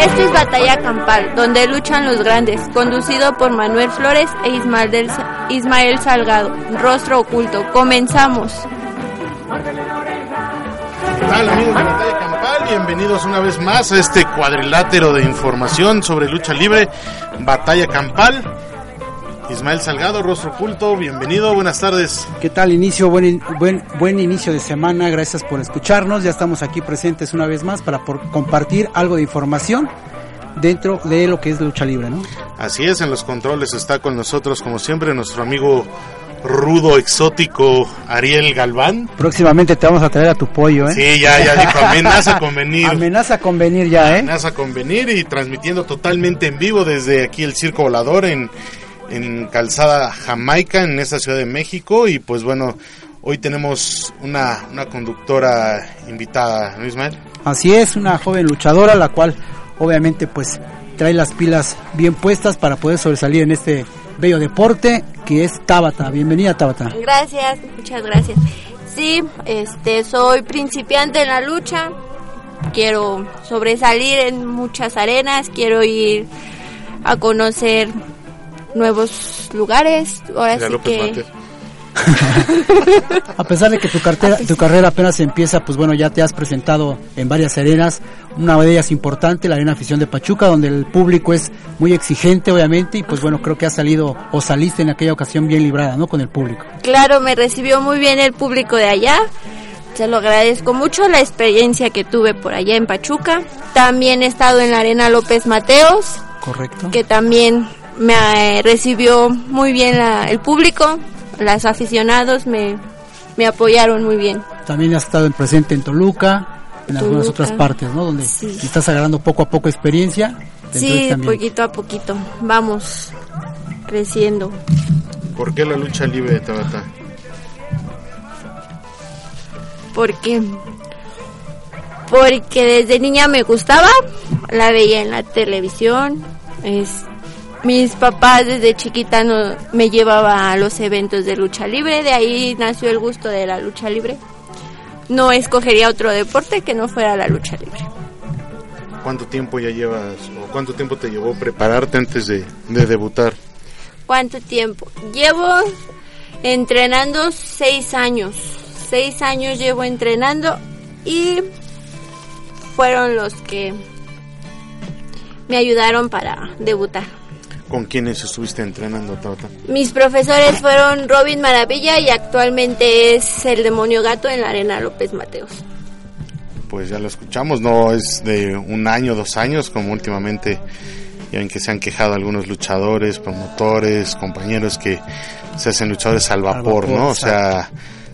Esto es Batalla Campal, donde luchan los grandes, conducido por Manuel Flores e Ismael, del- Ismael Salgado. Rostro oculto. Comenzamos. ¿Qué tal amigos de Batalla Campal? Bienvenidos una vez más a este cuadrilátero de información sobre lucha libre, Batalla Campal. Ismael Salgado, rostro oculto, bienvenido, buenas tardes. ¿Qué tal inicio? Buen, in- buen, buen inicio de semana, gracias por escucharnos. Ya estamos aquí presentes una vez más para por- compartir algo de información dentro de lo que es lucha libre, ¿no? Así es, en los controles está con nosotros como siempre nuestro amigo rudo, exótico, Ariel Galván. Próximamente te vamos a traer a tu pollo, ¿eh? Sí, ya, ya dijo, amenaza con venir. Amenaza con venir ya, ¿eh? Amenaza con venir y transmitiendo totalmente en vivo desde aquí el Circo Volador en, en Calzada Jamaica, en esta Ciudad de México. Y pues bueno, hoy tenemos una, una conductora invitada, ¿no, Ismael? Así es, una joven luchadora, la cual obviamente pues trae las pilas bien puestas para poder sobresalir en este bello deporte que es Tabata. Bienvenida Tabata. Gracias, muchas gracias. Sí, este, soy principiante en la lucha. Quiero sobresalir en muchas arenas. Quiero ir a conocer nuevos lugares. Ahora sí López que. A pesar de que tu, cartera, tu carrera apenas empieza, pues bueno, ya te has presentado en varias arenas. Una de ellas importante, la Arena Afición de Pachuca, donde el público es muy exigente, obviamente, y pues bueno, creo que has salido o saliste en aquella ocasión bien librada, ¿no? Con el público. Claro, me recibió muy bien el público de allá. Se lo agradezco mucho la experiencia que tuve por allá en Pachuca. También he estado en la Arena López Mateos, ¿Correcto? que también me eh, recibió muy bien la- el público. Los aficionados me, me apoyaron muy bien. También has estado en presente en Toluca, en algunas Toluca. otras partes, ¿no? Donde Sí. estás agarrando poco a poco experiencia. Sí, poquito a poquito. Vamos creciendo. ¿Por qué la lucha libre de Tabata? porque porque desde niña me gustaba la veía en la televisión es mis papás desde chiquita no, me llevaba a los eventos de lucha libre de ahí nació el gusto de la lucha libre no escogería otro deporte que no fuera la lucha libre ¿Cuánto tiempo ya llevas o cuánto tiempo te llevó prepararte antes de, de debutar? ¿Cuánto tiempo? Llevo entrenando seis años. Seis años llevo entrenando y fueron los que me ayudaron para debutar. ¿Con quiénes estuviste entrenando, Tabata? Mis profesores fueron Robin Maravilla y actualmente es el demonio gato en la Arena López Mateos. Pues ya lo escuchamos, no es de un año, dos años, como últimamente ya ven que se han quejado algunos luchadores, promotores, compañeros que se hacen luchadores al vapor, vapor, ¿no? O sea,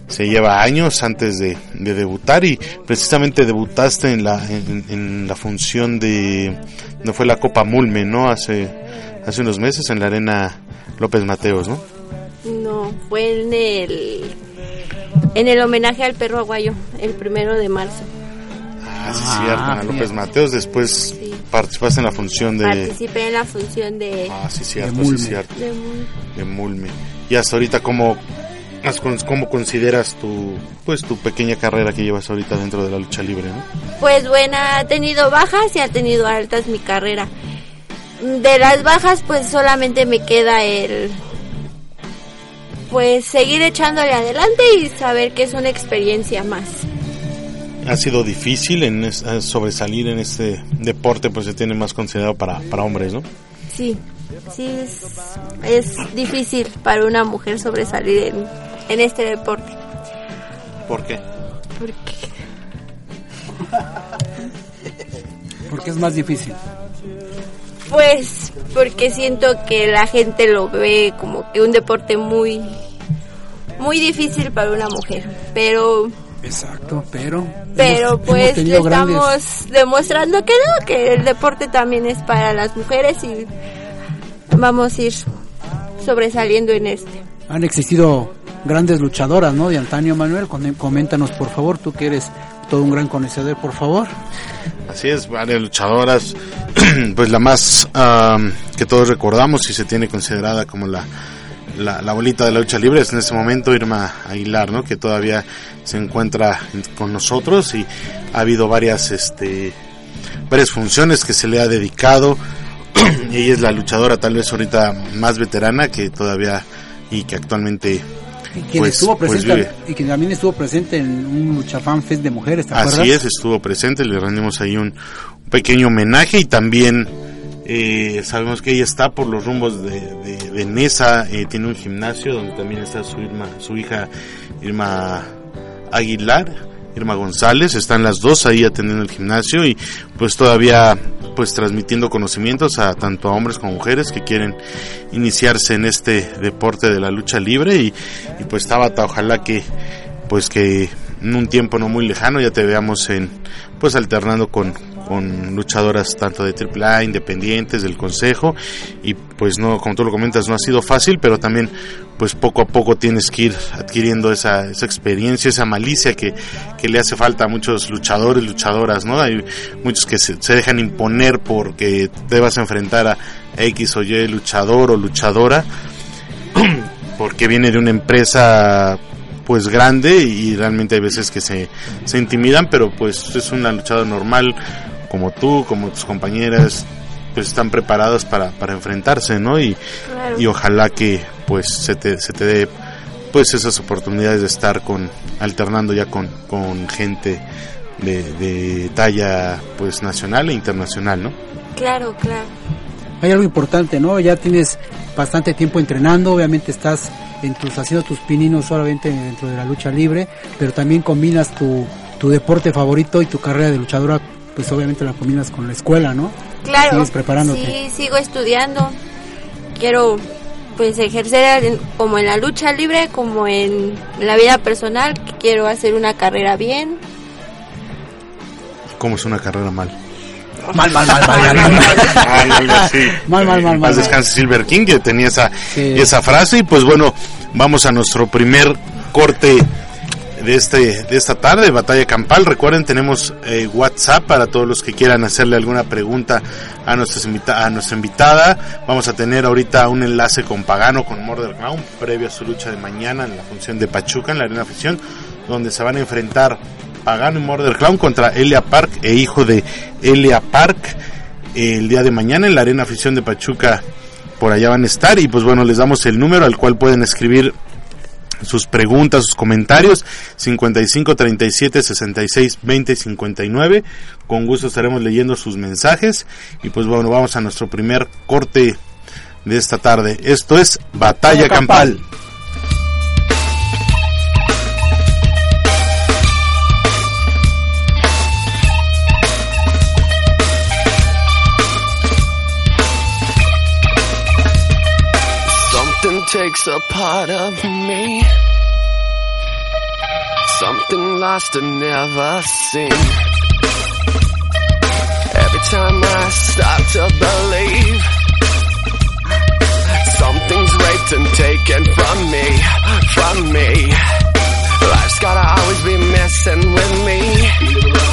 se lleva años antes de, de debutar y precisamente debutaste en la, en, en la función de, no fue la Copa Mulme, ¿no? Hace, hace unos meses en la Arena López Mateos, ¿no? No, fue en el en el homenaje al perro aguayo, el primero de marzo. Ah, sí, Ah, cierto. López Mateos, después Sí. participaste en la función de... Participé en la función de, Ah, sí, cierto, Mulme. sí, cierto. de de Mulme. Y hasta ahorita, ¿cómo, ¿Cómo consideras tu, pues, tu pequeña carrera que llevas ahorita dentro de la lucha libre? ¿no? Pues buena, ha tenido bajas y ha tenido altas mi carrera. De las bajas, pues solamente me queda el. Pues seguir echándole adelante y saber que es una experiencia más. Ha sido difícil en es- eh, sobresalir en este deporte, pues se tiene más considerado para, para hombres, ¿no? Sí, sí, es, es difícil para una mujer sobresalir en, en este deporte. ¿Por qué? Porque Porque es más difícil. Pues porque siento que la gente lo ve como que un deporte muy muy difícil para una mujer, pero Exacto, pero... pero hemos- hemos pues le grandes- estamos demostrando que no, que el deporte también es para las mujeres y vamos a ir sobresaliendo en este. Han existido grandes luchadoras, ¿no? De antaño, Manuel. Coméntanos, por favor, tú que eres todo un gran conocedor, por favor. Así es, varias luchadoras, pues la más que todos recordamos y se tiene considerada como la, la, la bolita de la lucha libre es en este momento Irma Aguilar, ¿no? Que todavía se encuentra en- con nosotros y ha habido varias, este, varias funciones que se le ha dedicado. Ella es la luchadora tal vez ahorita más veterana que todavía y que actualmente quien Pues- estuvo pues presente, y quien también estuvo presente en un Luchafan Fest de mujeres, ¿te acuerdas? Así es, estuvo presente, le rendimos ahí un pequeño homenaje y también eh, sabemos que ella está por los rumbos de, de, de Nesa, eh, tiene un gimnasio donde también está su, Irma, su hija Irma Aguilar, Irma González, están las dos ahí atendiendo el gimnasio y pues todavía pues transmitiendo conocimientos a tanto a hombres como mujeres que quieren iniciarse en este deporte de la lucha libre y, pues Tabata ojalá que pues que en un tiempo no muy lejano ya te veamos en pues alternando con, con luchadoras tanto de AAA, independientes, del consejo y pues no, como tú lo comentas, no ha sido fácil, pero también pues poco a poco tienes que ir adquiriendo esa, esa experiencia, esa malicia que, que le hace falta a muchos luchadores, luchadoras, ¿no? Hay muchos que se, se dejan imponer porque te vas a enfrentar a X o Y luchador o luchadora porque viene de una empresa pues grande y realmente hay veces que se, se intimidan, pero pues es una luchada normal, como tú, como tus compañeras, pues están preparadas para, para enfrentarse, ¿no? Y, Claro. y ojalá que pues se te, se te dé pues esas oportunidades de estar con alternando ya con, con gente de, de talla pues nacional e internacional, ¿no? Claro, claro. Hay algo importante, ¿no? Ya tienes bastante tiempo entrenando, obviamente estás en tus haciendo tus pininos solamente dentro de la lucha libre, pero también combinas tu, tu deporte favorito y tu carrera de luchadora, pues obviamente la combinas con la escuela, ¿no? Claro. Sigues preparándote. Sí, sigo estudiando. Quiero pues ejercer en- como en la lucha libre, como en la vida personal, que quiero hacer una carrera bien. Como es una carrera mal. Mal, mal, mal, mal, mal, mal. Ay, algo así. Mal, mal, mal, mal. descanse Silver King, que tenía esa, Sí. esa frase. Y pues bueno, vamos a nuestro primer corte de este de esta tarde, Batalla Campal. Recuerden, tenemos eh, WhatsApp para todos los que quieran hacerle alguna pregunta a, nuestras invita- a nuestra invitada. Vamos a tener ahorita un enlace con Pagano, con Murder Clown, previo a su lucha de mañana en la función de Pachuca, en la Arena Afición, donde se van a enfrentar Pagano y Murder Clown contra Elia Park e hijo de Elia Park el día de mañana en la Arena Afición de Pachuca. Por allá van a estar y pues bueno, les damos el número al cual pueden escribir sus preguntas, sus comentarios 55 37 66 20 59. Con gusto estaremos leyendo sus mensajes y pues bueno, vamos a nuestro primer corte de esta tarde. Esto es Batalla Campal. Takes a part of me. Something lost and never seen. Every time I start to believe something's raped and taken from me, from me. Life's gotta always be messing with me.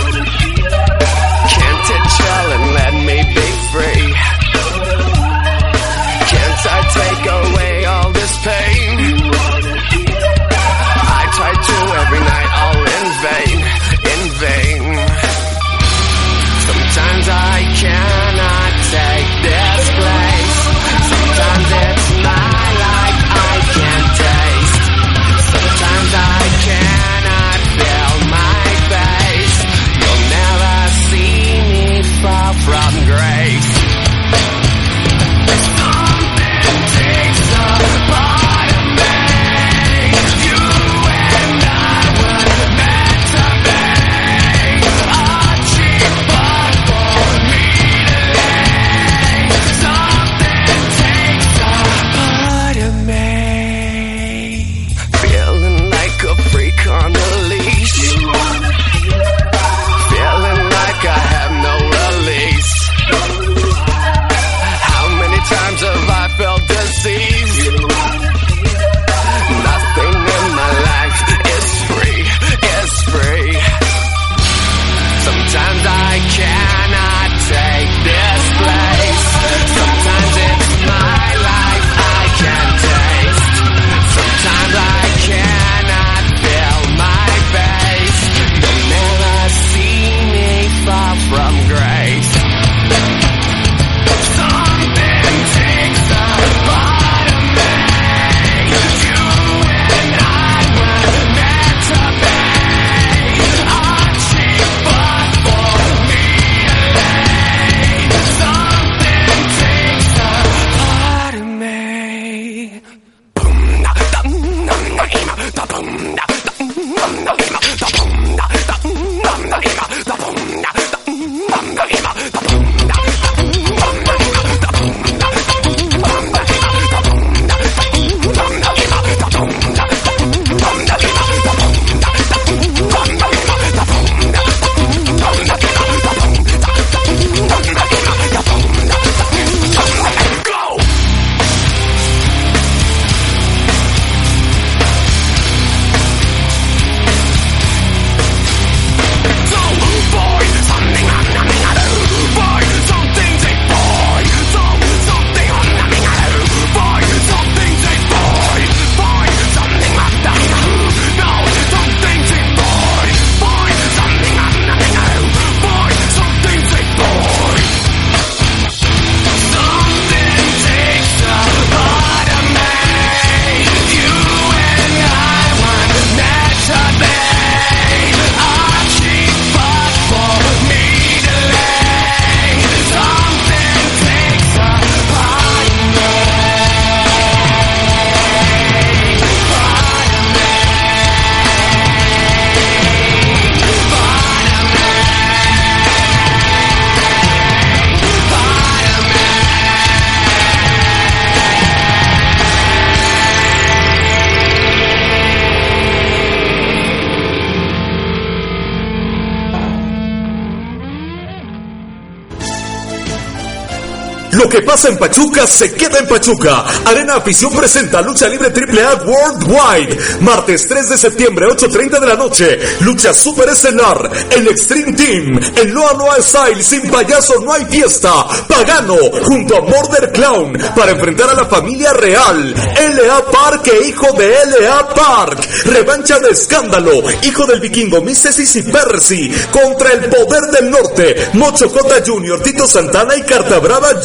Lo que pasa en Pachuca se queda en Pachuca. Arena Afición presenta Lucha Libre AAA Worldwide. Martes 3 de septiembre, 8.30 de la noche. Lucha Super Escenar. El Extreme Team. En Loa Loa Style. Sin payaso no hay fiesta. Pagano. Junto a Border Clown. Para enfrentar a la familia real. L.A. Park e hijo de L.A. Park. Revancha de escándalo. Hijo del vikingo Mises y Percy. Contra el poder del norte. Mocho Cota Jr., Tito Santana y Carta Brava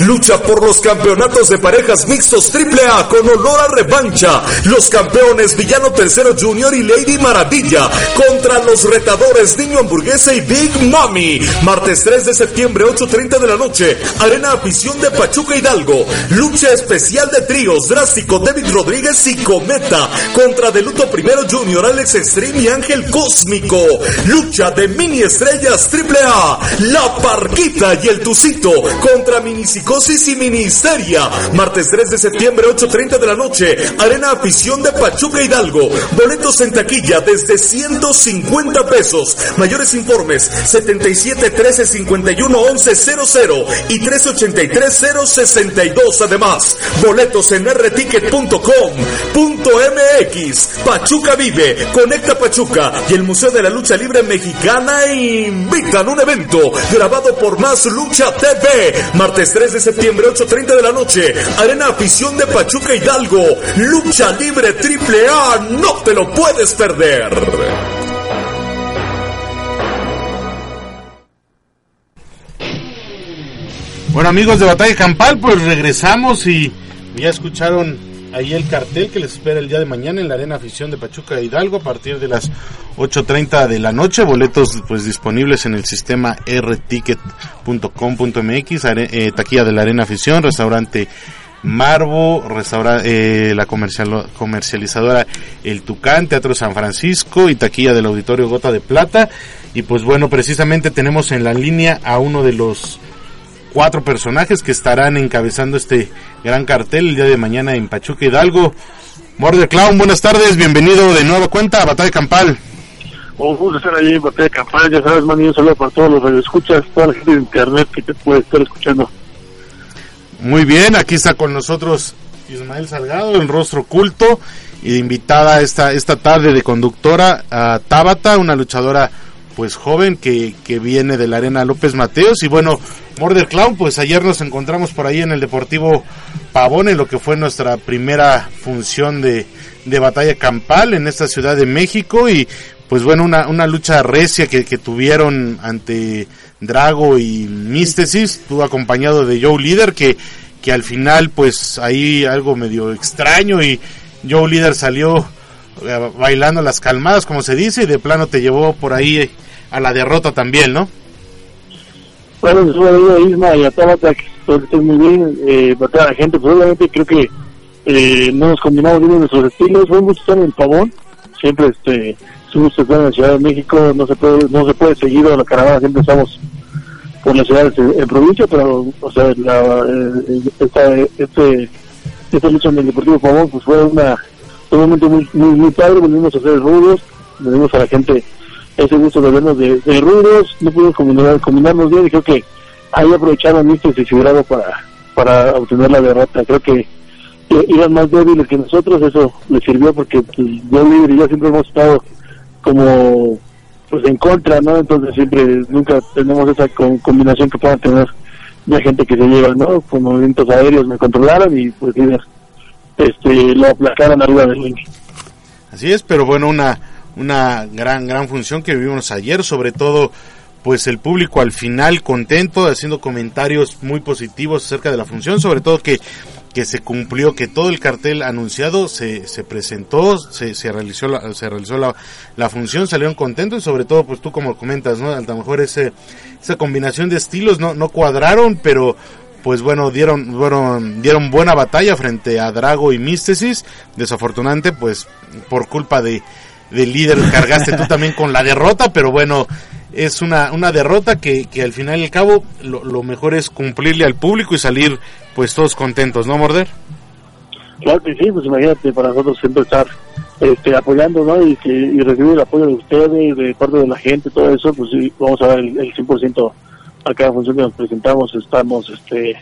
Lucha por los campeonatos de parejas mixtos AAA con olor a revancha. Los campeones Villano Tercero Jr. y Lady Maravilla contra los retadores Niño Hamburguesa y Big Mommy. Martes 3 de septiembre, 8.30 de la noche. Arena Afición de Pachuca Hidalgo. Lucha especial de tríos. Drástico David Rodríguez y Cometa contra Deluto Primero Jr. Alex Extreme y Ángel Cósmico. Lucha de mini estrellas AAA. La Parquita y el Tucito contra Minicicosis y Ministeria. Martes 3 de septiembre, 8.30 de la noche. Arena Afición de Pachuca Hidalgo. Boletos en taquilla desde 150 pesos. Mayores informes 77 13 51 11 00 y 383 062. Además, boletos en rticket.com.mx. Pachuca vive, conecta Pachuca y el Museo de la Lucha Libre Mexicana invitan un evento grabado por Más Lucha TV. Martes 3 de septiembre, 8.30 de la noche. Arena Afición de Pachuca Hidalgo. Lucha Libre Triple A. No te lo puedes perder. Bueno amigos de Batalla Campal, pues regresamos y ya escucharon ahí el cartel que les espera el día de mañana en la Arena Afición de Pachuca Hidalgo a partir de las 8.30 de la noche. Boletos pues disponibles en el sistema rticket.com.mx, eh, taquilla de la Arena Afición, restaurante Marbo, restaura, eh, la comercial, comercializadora El Tucán, Teatro San Francisco y taquilla del Auditorio Gota de Plata. Y pues bueno, precisamente tenemos en la línea a uno de los cuatro personajes que estarán encabezando este gran cartel el día de mañana en Pachuca Hidalgo. Morde Clown, buenas tardes, bienvenido de nueva cuenta a Batalla Campal. Un gusto estar ahí en Batalla Campana, ya sabes, man, un saludo para todos los radioescuchas, toda la gente de internet que te puede estar escuchando. Muy bien, aquí está con nosotros Ismael Salgado, en rostro oculto, y invitada esta, esta tarde de conductora a Tabata, una luchadora pues joven que, que viene de la Arena López Mateos. Y bueno, Morder Clown, pues ayer nos encontramos por ahí en el Deportivo Pavón, en lo que fue nuestra primera función de, de batalla campal en esta Ciudad de México. Y pues bueno, una, una lucha recia que, que tuvieron ante Drago y Místesis, estuvo acompañado de Joe Líder, que, que al final pues ahí algo medio extraño y Joe Líder salió bailando las calmadas como se dice y de plano te llevó por ahí eh, a la derrota también, ¿no? Bueno, a Isma y a que espero que estén muy bien, eh, batalla a la gente, pues obviamente creo que eh, no nos combinamos bien en nuestros estilos, fue mucho estar en pavón, siempre este, es un en la Ciudad de México, no se puede, no se puede seguir a la caravana, siempre estamos por las ciudades en, en provincia, pero, o sea, la, eh, esta, este, esta lucha en el Deportivo Pavón, pues fue una, fue un momento muy, muy, muy padre, volvimos a hacer rudos, volvimos a la gente ese gusto de vernos de, de rudos, no pudimos combinar, combinarnos bien y creo que ahí aprovecharon Mistes y para, para obtener la derrota. Creo que iban más débiles que nosotros, eso les sirvió porque pues, yo libre y yo siempre hemos estado como pues en contra, ¿no? Entonces siempre, nunca tenemos esa combinación que puedan tener ya gente que se lleva, ¿no? Con movimientos aéreos me controlaron y pues líder, este, lo aplacaron arriba del ring. Así es, pero bueno, una, una gran, gran función que vivimos ayer, sobre todo pues el público al final contento, haciendo comentarios muy positivos acerca de la función, sobre todo que, que se cumplió, que todo el cartel anunciado se, se presentó, se, se realizó, la, se realizó la, la función, salieron contentos y sobre todo pues tú como comentas, ¿no? A lo mejor ese, esa combinación de estilos no, no cuadraron, pero pues bueno, dieron, dieron, dieron buena batalla frente a Drago y Místesis. Desafortunadamente, pues por culpa de del líder cargaste tú también con la derrota, pero bueno, es una, una derrota que, que al final y al cabo lo, lo mejor es cumplirle al público y salir pues todos contentos, ¿no, Morder? Claro que sí, pues imagínate, para nosotros siempre estar este, apoyando, ¿no? Y, y recibir el apoyo de ustedes, de parte de la gente, todo eso, pues sí, vamos a dar el, el 100% a cada función que nos presentamos estamos este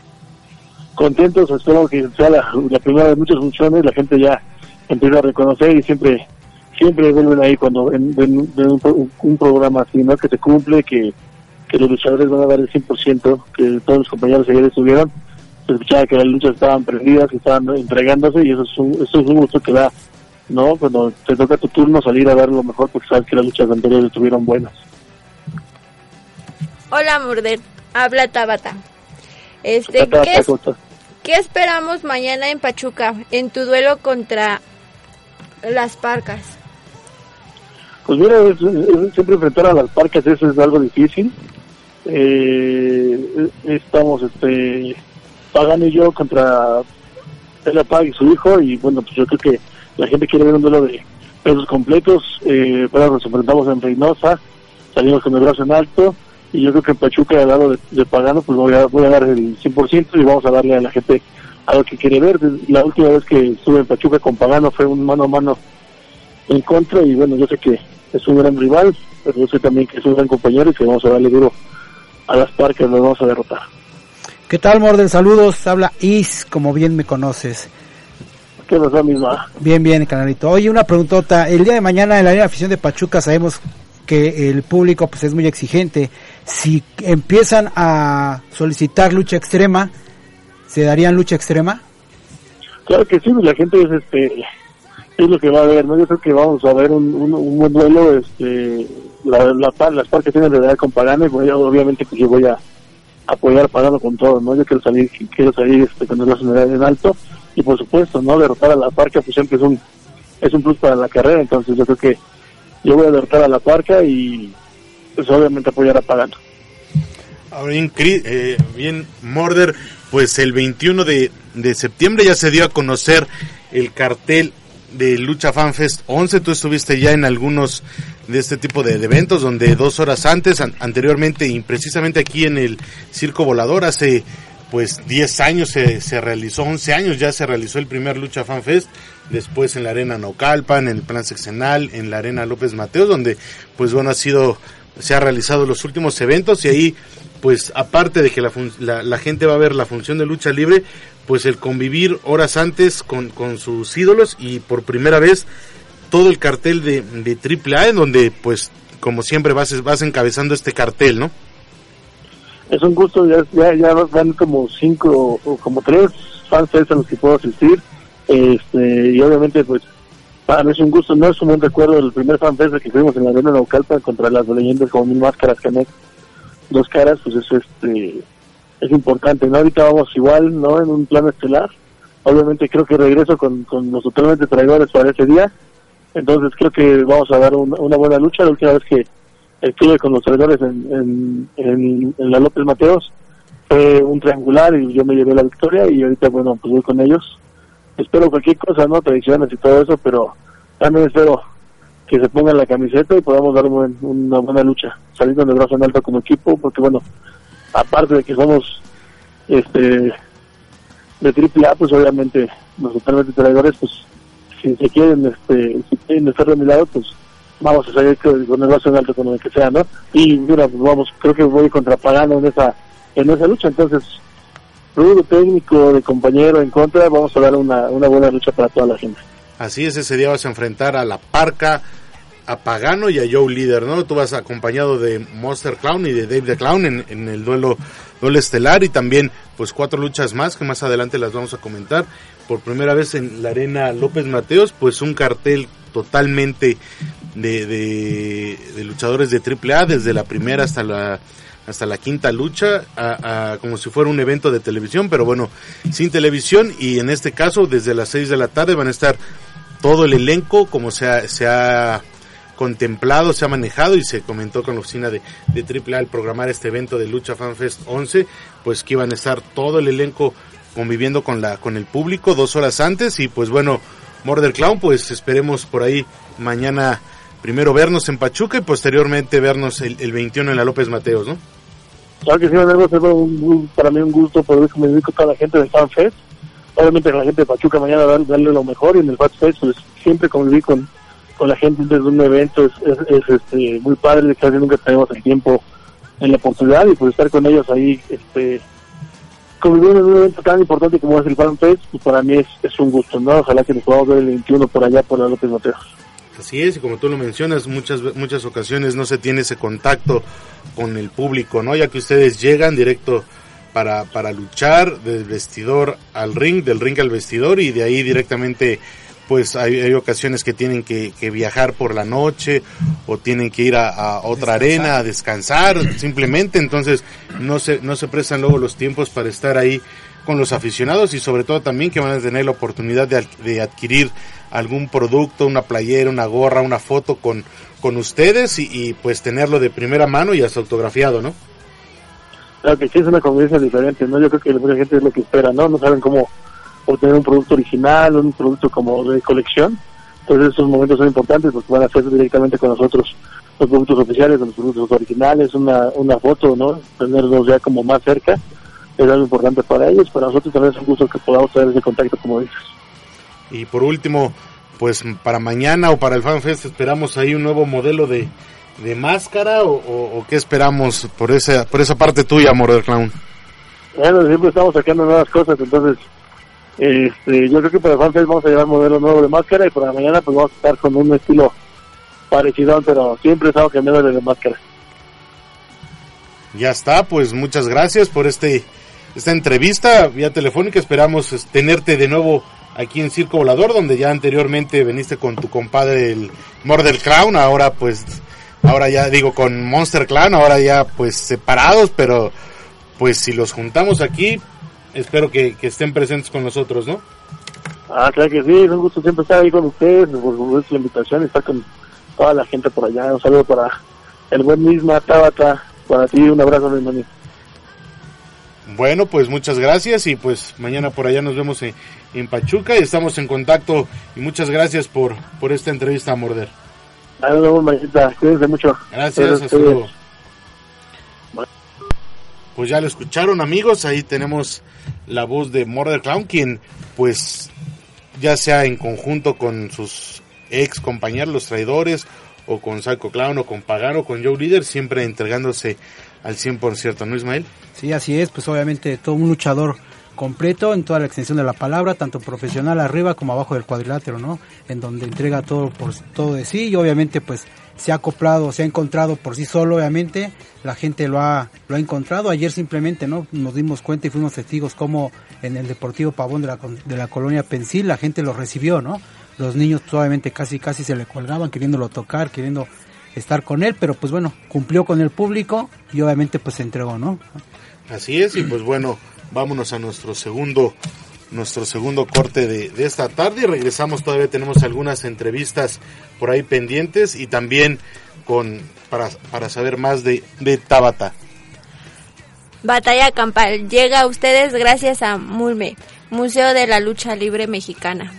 contentos, espero que sea la, primera de muchas funciones, la gente ya empieza a reconocer y siempre siempre vuelven ahí cuando en, un programa así, ¿no? Que se cumple, que, que los luchadores van a dar el 100%, que todos los compañeros ayer estuvieron, se escuchaba que las luchas estaban prendidas, que estaban entregándose y eso es un, eso es un gusto que da, ¿no? Cuando te toca tu turno salir a dar lo mejor porque sabes que las luchas anteriores estuvieron buenas. Hola, Murder. Habla Tabata. Este, ¿qué. ¿qué esperamos mañana en Pachuca en tu duelo contra las Parcas? Pues mira, es- es- siempre enfrentar a las parcas eso es algo difícil. Eh, estamos, este, Pagano y yo contra Ella Pag y su hijo y bueno, pues yo creo que la gente quiere ver un duelo de pesos completos. Eh, pero nos enfrentamos en Reynosa, salimos con el brazo en alto y yo creo que en Pachuca al lado de, de Pagano pues voy a, voy a dar el 100% y vamos a darle a la gente a lo que quiere ver. La última vez que estuve en Pachuca con Pagano fue un mano a mano en contra y bueno, yo sé que es un gran rival, pero yo sé también que es un gran compañero y que vamos a darle duro a las parques, nos vamos a derrotar. ¿Qué tal, Morden? Saludos. Habla Is, como bien me conoces. ¿Qué pasó, misma? Bien, bien, canalito. Oye, una preguntota. El día de mañana en la Afición de Pachuca sabemos que el público pues es muy exigente. Si empiezan a solicitar lucha extrema, ¿se darían lucha extrema? Claro que sí, la gente es este es lo que va a ver, ¿no? Yo creo que vamos a ver un, buen duelo, este, la, la, par- las partes tienen de edad con Pagano y voy a- obviamente pues yo voy a apoyar a Pagano con todo, ¿no? Yo quiero salir, quiero salir este, con en el- en alto y por supuesto, ¿no? Derrotar a la parca pues siempre es un, es un plus para la carrera, entonces yo creo que yo voy a derrotar a la parca y pues obviamente apoyar a Pagano. Ahora bien, eh, bien, Morder, pues el 21 de, de septiembre ya se dio a conocer el cartel de Lucha Fan Fest 11. Tú estuviste ya en algunos de este tipo de, eventos donde dos horas antes, an- anteriormente y precisamente aquí en el Circo Volador, hace pues 10 años se, se realizó, 11 años ya se realizó el primer Lucha Fan Fest, después en la Arena Naucalpan, en el Plan Sexenal, en la Arena López Mateos, donde pues bueno ha sido, se ha realizado los últimos eventos y ahí pues aparte de que la, la, la gente va a ver la función de lucha libre, pues el convivir horas antes con, con sus ídolos y por primera vez todo el cartel de, de AAA en donde pues como siempre vas, vas encabezando este cartel, ¿no? es un gusto, ya, ya, ya van como cinco o como tres fans a los que puedo asistir. Este, y obviamente, pues, para mí es un gusto, no es un buen recuerdo del primer fanfest que fuimos en la arena Naucalpan contra las leyendas como Mil Máscaras, Canek, Dos Caras, pues eso este, es importante, ¿no? Ahorita vamos igual, ¿no? En un plan estelar. Obviamente creo que regreso con, con los totalmente traidores para ese día. Entonces creo que vamos a dar una, una buena lucha. La última vez que estuve con los traidores en, en, en, en la López Mateos fue un triangular y yo me llevé la victoria y ahorita bueno pues voy con ellos espero cualquier cosa no tradiciones y todo eso pero también espero que se pongan la camiseta y podamos dar un una buena lucha saliendo de brazo en alto como equipo porque bueno aparte de que somos este de triple A pues obviamente los totalmente traidores pues si se quieren este quieren estar de mi lado pues vamos a salir con con el brazo en alto con lo que sea, ¿no? Y mira, pues vamos, creo que voy contra Pagano en esa, en esa lucha, entonces, rudo técnico, de compañero en contra, vamos a dar una, una buena lucha para toda la gente. Así es, ese día vas a enfrentar a La Parca, a Pagano y a Joe Líder, ¿no? Tú vas acompañado de Monster Clown y de Dave the Clown en, el duelo, duelo estelar y también pues cuatro luchas más que más adelante las vamos a comentar. Por primera vez en la arena López Mateos, pues un cartel totalmente de, de, de luchadores de AAA desde la primera hasta la hasta la quinta lucha, como si fuera un evento de televisión, pero bueno, sin televisión y en este caso desde las 6 de la tarde van a estar todo el elenco como se ha, se ha contemplado, se ha manejado y se comentó con la oficina de, de AAA al programar este evento de Lucha Fan Fest 11, pues que iban a estar todo el elenco conviviendo con la con el público dos horas antes y pues bueno, Murder Clown, pues esperemos por ahí mañana primero vernos en Pachuca y posteriormente vernos el, el 21 en la López Mateos, ¿no? Claro que sí, Manuel, un- para mí un gusto poder convivir con toda la gente del FanFest. Obviamente la gente de Pachuca mañana dar- darle lo mejor y en el FanFest pues siempre convivir con, con la gente desde un evento es, es, es, este, muy padre, casi nunca tenemos el tiempo en la oportunidad y pues estar con ellos ahí, este, conviviendo en un evento tan importante como es el Fan Fest, pues para mí es, es un gusto, ¿no? Ojalá que nos podamos ver el 21 por allá por la López Mateos. Así es, y como tú lo mencionas, muchas muchas ocasiones no se tiene ese contacto con el público, ¿no? Ya que ustedes llegan directo para, para luchar del vestidor al ring, del ring al vestidor y de ahí directamente pues hay, hay ocasiones que tienen que, que viajar por la noche o tienen que ir a, a otra arena a descansar simplemente, entonces no se, no se prestan luego los tiempos para estar ahí con los aficionados y sobre todo también que van a tener la oportunidad de, de adquirir algún producto, una playera, una gorra, una foto con, con ustedes y, y, pues tenerlo de primera mano y hasta autografiado, ¿no? Claro que sí es una convivencia diferente, ¿no? Yo creo que mucha gente es lo que espera, ¿no? No saben cómo obtener un producto original, un producto como de colección. Entonces esos momentos son importantes porque van a hacer directamente con nosotros los productos oficiales, los productos originales, una, una foto, ¿no? Tenerlos ya como más cerca es algo importante para ellos. Para nosotros también es un gusto que podamos tener ese contacto, como dices. Y por último, pues para mañana o para el FanFest esperamos ahí un nuevo modelo de, de máscara o, o- o qué esperamos por esa, por esa parte tuya, del clown. Bueno, siempre estamos sacando nuevas cosas, entonces este, yo creo que para el FanFest vamos a llevar modelo nuevo de máscara y para mañana pues vamos a estar con un estilo parecido, pero siempre estamos cambiando de máscara. Ya está, pues muchas gracias por este esta entrevista vía telefónica. Esperamos es, tenerte de nuevo aquí en Circo Volador, donde ya anteriormente veniste con tu compadre el Murder Clown, ahora pues ahora ya digo con Monster Clown, ahora ya pues separados, pero pues si los juntamos aquí, espero que, que estén presentes con nosotros, ¿no? Ah, claro que sí, es un gusto siempre estar ahí con ustedes, por la invitación estar con toda la gente por allá. Un saludo para el buen misma Tabata, para ti un abrazo, mi hermano. Bueno, pues muchas gracias y pues mañana por allá nos vemos en, en Pachuca y estamos en contacto y muchas gracias por, por esta entrevista a Morder. Ahí nos vemos, mañana. Cuídense mucho. Gracias, hasta luego. Pues ya lo escucharon amigos, ahí tenemos la voz de Murder Clown, quien pues ya sea en conjunto con sus ex compañeros, los traidores, o con Psycho Clown, o con Pagano, o con Joe Leader, siempre entregándose al 100%, ¿no Ismael? Sí, así es, pues obviamente todo un luchador completo en toda la extensión de la palabra, tanto profesional arriba como abajo del cuadrilátero, ¿no? En donde entrega todo por todo de sí y obviamente pues se ha acoplado, se ha encontrado por sí solo, obviamente, la gente lo ha lo ha encontrado. Ayer simplemente, ¿no? Nos dimos cuenta y fuimos testigos como en el Deportivo Pavón de la de la colonia Pensil la gente lo recibió, ¿no? Los niños obviamente casi casi se le colgaban queriéndolo tocar, queriendo estar con él, pero pues bueno, cumplió con el público y obviamente pues se entregó, ¿no? Así es, y pues bueno, vámonos a nuestro segundo nuestro segundo corte de, de esta tarde y regresamos, todavía tenemos algunas entrevistas por ahí pendientes y también con para, para saber más de, de Tabata. Batalla Campal llega a ustedes gracias a Mulme, Museo de la Lucha Libre Mexicana.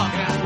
talking.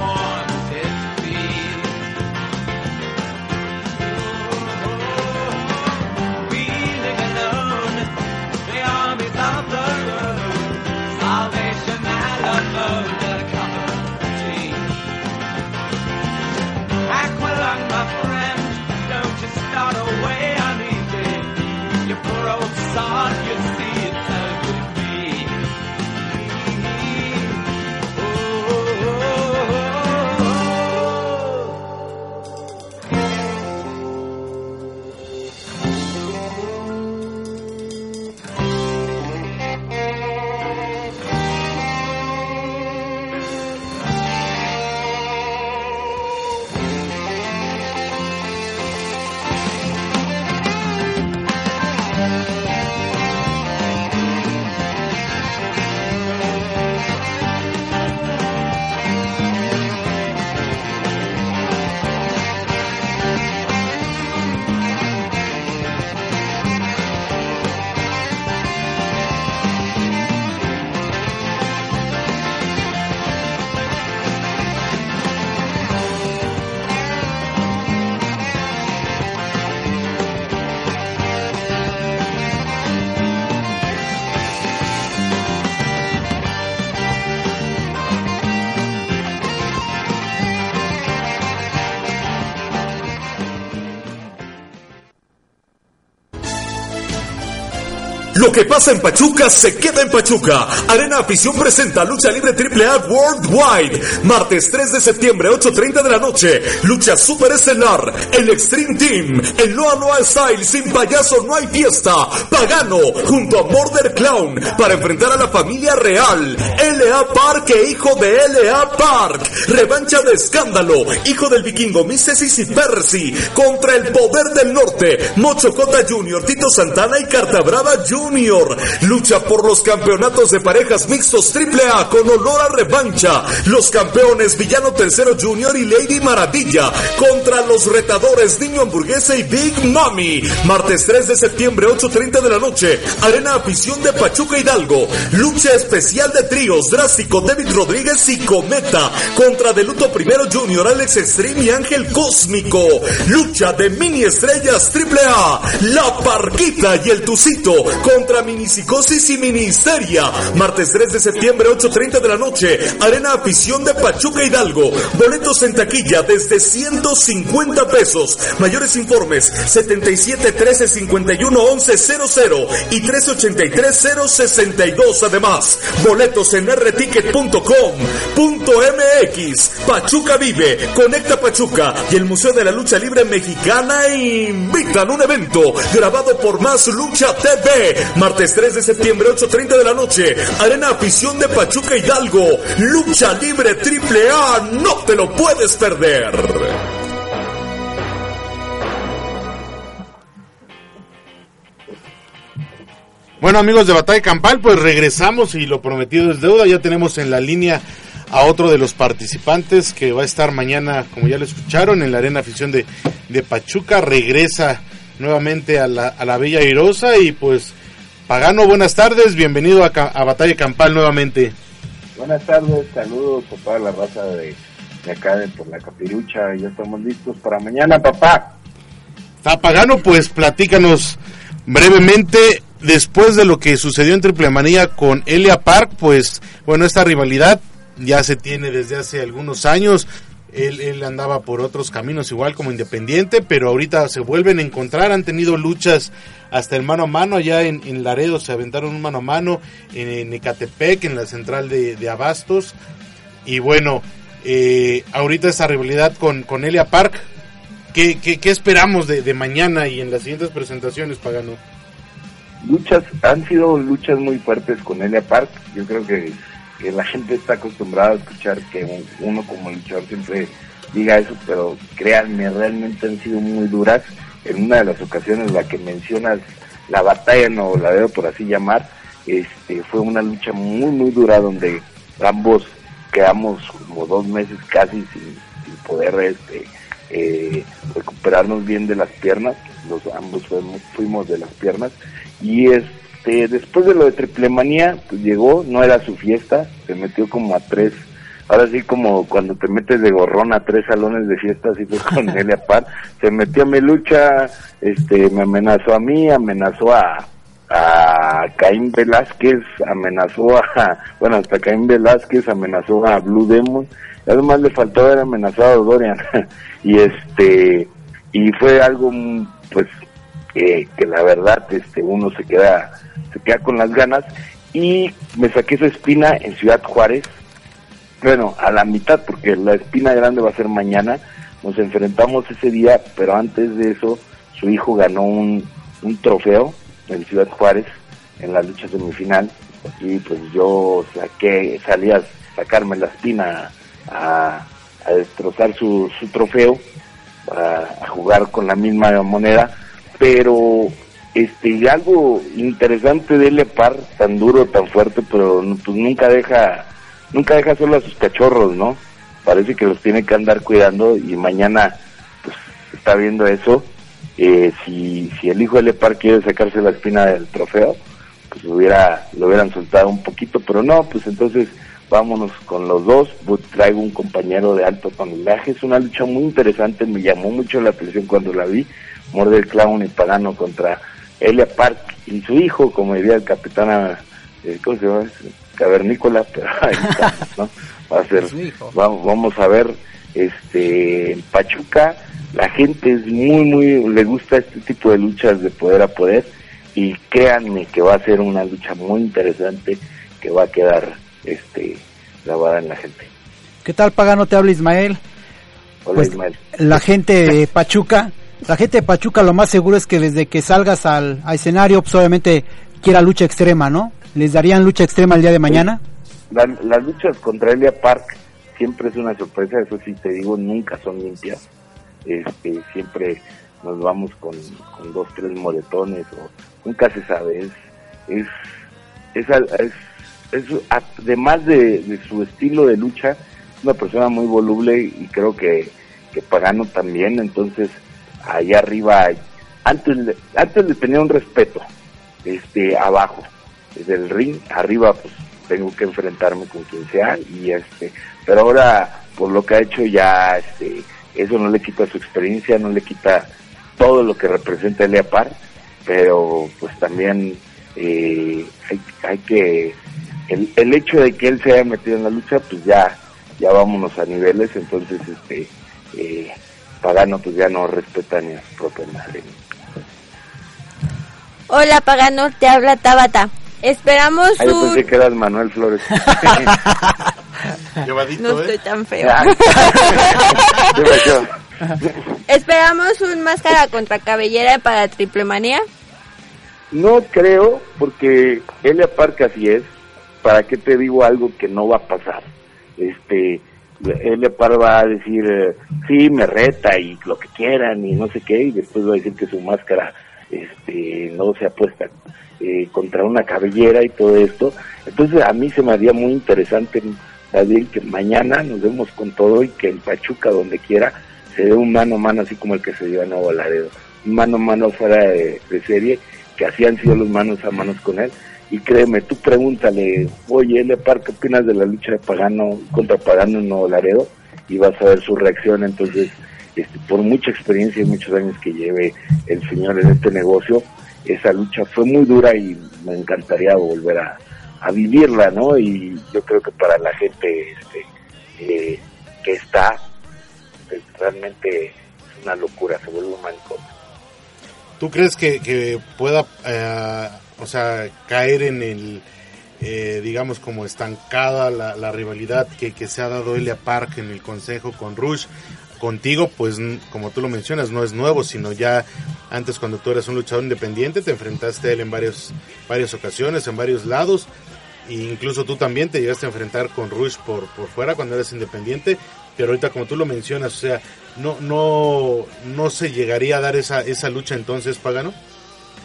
Lo que pasa en Pachuca se queda en Pachuca. Arena Afición presenta Lucha Libre AAA Worldwide. Martes 3 de septiembre, 8.30 de la noche. Lucha Super Estelar. El Extreme Team. En Loa Noa Style. Sin payaso no hay fiesta. Pagano. Junto a Border Clown. Para enfrentar a la familia real. L.A. Park e hijo de L.A. Park. Revancha de escándalo. Hijo del vikingo Mises y Percy. Contra el poder del norte. Mocho Cota Jr., Tito Santana y Carta Brava Jr. Lucha por los campeonatos de parejas mixtos AAA con olor a revancha. Los campeones Villano Tercero Jr. y Lady Maravilla contra los retadores Niño Hamburguesa y Big Mami. Martes 3 de septiembre, 8.30 de la noche. Arena Afición de Pachuca Hidalgo. Lucha especial de tríos Drástico, David Rodríguez y Cometa contra Deluto Primero Jr., Alex Extreme y Ángel Cósmico. Lucha de mini estrellas AAA. La Parquita y el Tucito contra Minicicosis y Ministeria. Martes 3 de septiembre, 8.30 de la noche. Arena Afición de Pachuca Hidalgo. Boletos en taquilla desde 150 pesos. Mayores informes 77 13 51 11 00 y 383 062. Además, boletos en rticket.com.mx. Pachuca Vive, Conecta Pachuca y el Museo de la Lucha Libre Mexicana invitan un evento grabado por Más Lucha TV. Martes 3 de septiembre, 8.30 de la noche. Arena Afición de Pachuca Hidalgo. Lucha Libre Triple A. No te lo puedes perder. Bueno amigos de Batalla Campal, pues regresamos y lo prometido es deuda. Ya tenemos en la línea a otro de los participantes que va a estar mañana, como ya lo escucharon, en la Arena Afición de, de Pachuca. Regresa nuevamente a la, a la Airosa y pues Pagano, buenas tardes, bienvenido a, a Batalla Campal nuevamente. Buenas tardes, saludos a toda la raza de, de acá de por la capirucha. Ya estamos listos para mañana, papá. Está Pagano, pues platícanos brevemente después de lo que sucedió en Triple Manía con Elia Park, pues bueno, esta rivalidad ya se tiene desde hace algunos años. Él, él andaba por otros caminos igual como independiente, pero ahorita se vuelven a encontrar, han tenido luchas hasta el mano a mano, allá en, Laredo se aventaron un mano a mano, en, Ecatepec, en la central de, Abastos, y bueno, eh, ahorita esa rivalidad con, con Elia Park, ¿qué, qué, qué esperamos de, de mañana y en las siguientes presentaciones, Pagano? Luchas, han sido luchas muy fuertes con Elia Park. Yo creo que, que la gente está acostumbrada a escuchar que un- uno como luchador siempre diga eso, pero créanme, realmente han sido muy duras. En una de las ocasiones, la que mencionas, la batalla, no la veo por así llamar, este, fue una lucha muy, muy dura donde ambos quedamos como dos meses casi sin, poder este, eh, recuperarnos bien de las piernas, los ambos fuimos, fuimos de las piernas, y este después de lo de triplemanía, pues llegó, no era su fiesta, se metió como a tres, ahora sí como cuando te metes de gorrón a tres salones de fiesta, así fue con Elia Par, se metió a mi lucha, este, me amenazó a mí, amenazó a, a Caín Velázquez, amenazó a, bueno, hasta Caín Velázquez amenazó a Blue Demon, además le faltó haber amenazado a Dorian, y este, y fue algo, pues, que la verdad, este, uno se queda, se queda con las ganas, y me saqué esa espina en Ciudad Juárez, bueno, a la mitad, porque la espina grande va a ser mañana, nos enfrentamos ese día, pero antes de eso, su hijo ganó un, un trofeo en Ciudad Juárez, en la lucha semifinal, y pues yo saqué, salí a sacarme la espina a, a destrozar su, su trofeo, a, a jugar con la misma moneda, pero este y algo interesante de Lepar, tan duro, tan fuerte, pero pues nunca deja, nunca deja solo a sus cachorros, ¿no? Parece que los tiene que andar cuidando y mañana pues está viendo eso. Eh, si, si el hijo de Lepar quiere sacarse la espina del trofeo, pues hubiera, lo hubieran soltado un poquito, pero no, pues entonces vámonos con los dos. Traigo un compañero de alto tonelaje, es una lucha muy interesante, me llamó mucho la atención cuando la vi. Morder Clown y Pagano contra Elia Park y su hijo, como diría el capitán, eh, ¿cómo se llama? Cavernícola, pero ahí está, ¿no? Va a ser, vamos, vamos a ver, este, en Pachuca, la gente es muy, muy, le gusta este tipo de luchas de poder a poder y créanme que va a ser una lucha muy interesante que va a quedar, este, grabada en la gente. ¿Qué tal, Pagano? Te habla Ismael. Hola Pues, Ismael. La gente de Pachuca, la gente de Pachuca lo más seguro es que desde que salgas al, escenario, pues obviamente quiera lucha extrema, ¿no? ¿Les darían lucha extrema el día de mañana? La- las luchas contra Elia Park siempre es una sorpresa, eso sí te digo, nunca son limpias. Este, siempre nos vamos con, dos, tres moretones, o nunca se sabe, es, es, es, es, es además de, de su estilo de lucha, una persona muy voluble y creo que, que Pagano también, entonces allá arriba, antes, antes le tenía un respeto, este, abajo, desde el ring, arriba pues tengo que enfrentarme con quien sea y este, pero ahora por lo que ha hecho ya este, eso no le quita su experiencia, no le quita todo lo que representa Elia Par, pero pues también eh, hay, hay que el, el hecho de que él se haya metido en la lucha pues ya ya vámonos a niveles entonces este eh, Pagano pues ya no respeta ni a su propia madre Hola, Pagano, te habla Tabata. Esperamos ah, yo un... pensé que eras Manuel Flores No estoy tan feo. Yo. Esperamos un máscara contra cabellera para Triple Manía. No creo, porque Elia Park así es. ¿Para qué te digo algo que no va a pasar? Este, Elia Park va a decir, eh, sí, me reta y lo que quieran y no sé qué, y después va a decir que su máscara este, no se apuesta eh, contra una cabellera y todo esto. Entonces a mí se me haría muy interesante, David, que mañana nos vemos con todo y que en Pachuca, donde quiera, se dé un mano a mano así como el que se dio a Nuevo Laredo. Mano a mano fuera de, de serie, que así han sido los manos a manos con él. Y créeme, tú pregúntale, oye, Elia Park, ¿qué opinas de la lucha de Pagano contra Pagano en Nuevo Laredo? Y vas a ver su reacción. Entonces, este, por mucha experiencia y muchos años que lleve el señor en este negocio, esa lucha fue muy dura y me encantaría volver a, a vivirla, ¿no? Y yo creo que para la gente este, eh, que está, pues, realmente es una locura, se vuelve un manicomio. ¿Tú crees que, que pueda, eh, o sea, caer en el, eh, digamos, como estancada la, la rivalidad que, que se ha dado Elia Park en el consejo con Rush? Contigo, pues, como tú lo mencionas, no es nuevo, sino ya antes cuando tú eras un luchador independiente, te enfrentaste a él en varios, varias ocasiones, en varios lados. E incluso tú también te llegaste a enfrentar con Rush por, por fuera cuando eras independiente. Pero ahorita, como tú lo mencionas, o sea, no, no, no se llegaría a dar esa, esa lucha entonces, Pagano.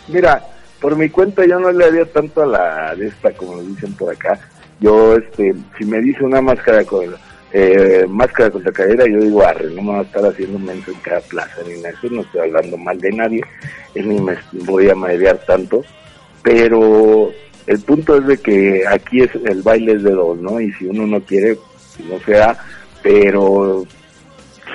Mira, por mi cuenta yo no le haría tanto a la de esta, como lo dicen por acá, Yo, este, si me dice una máscara con eh, máscara contra cadera, yo digo arre, no me va a estar haciendo menso en cada plaza ni nada, eso no estoy hablando mal de nadie, es ni me voy a marear tanto, pero el punto es de que aquí es el baile es de dos, ¿no? Y si uno no quiere, no se da, pero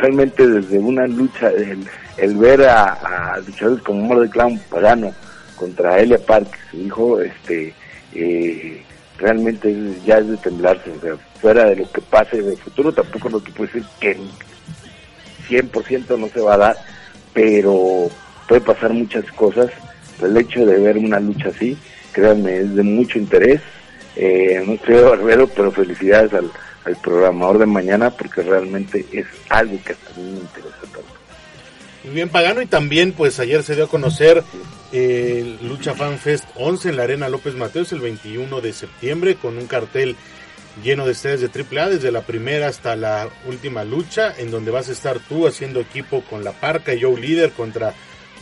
realmente desde una lucha, el, el ver a, a luchadores como Morde Clown Pagano contra Elia Park, su hijo, este, eh, realmente ya es de temblarse, o sea, fuera de lo que pase en el futuro, tampoco no te puedo decir que 100% no se va a dar, pero puede pasar muchas cosas. El hecho de ver una lucha así, créanme, es de mucho interés. Eh, no soy barbero, pero felicidades al, al programador de mañana porque realmente es algo que hasta mí me interesa. Muy bien, Pagano, y también pues ayer se dio a conocer eh, el Lucha Fan Fest 11 en la Arena López Mateos el 21 de septiembre con un cartel lleno de estrellas de AAA desde la primera hasta la última lucha en donde vas a estar tú haciendo equipo con La Parca y Joe Líder contra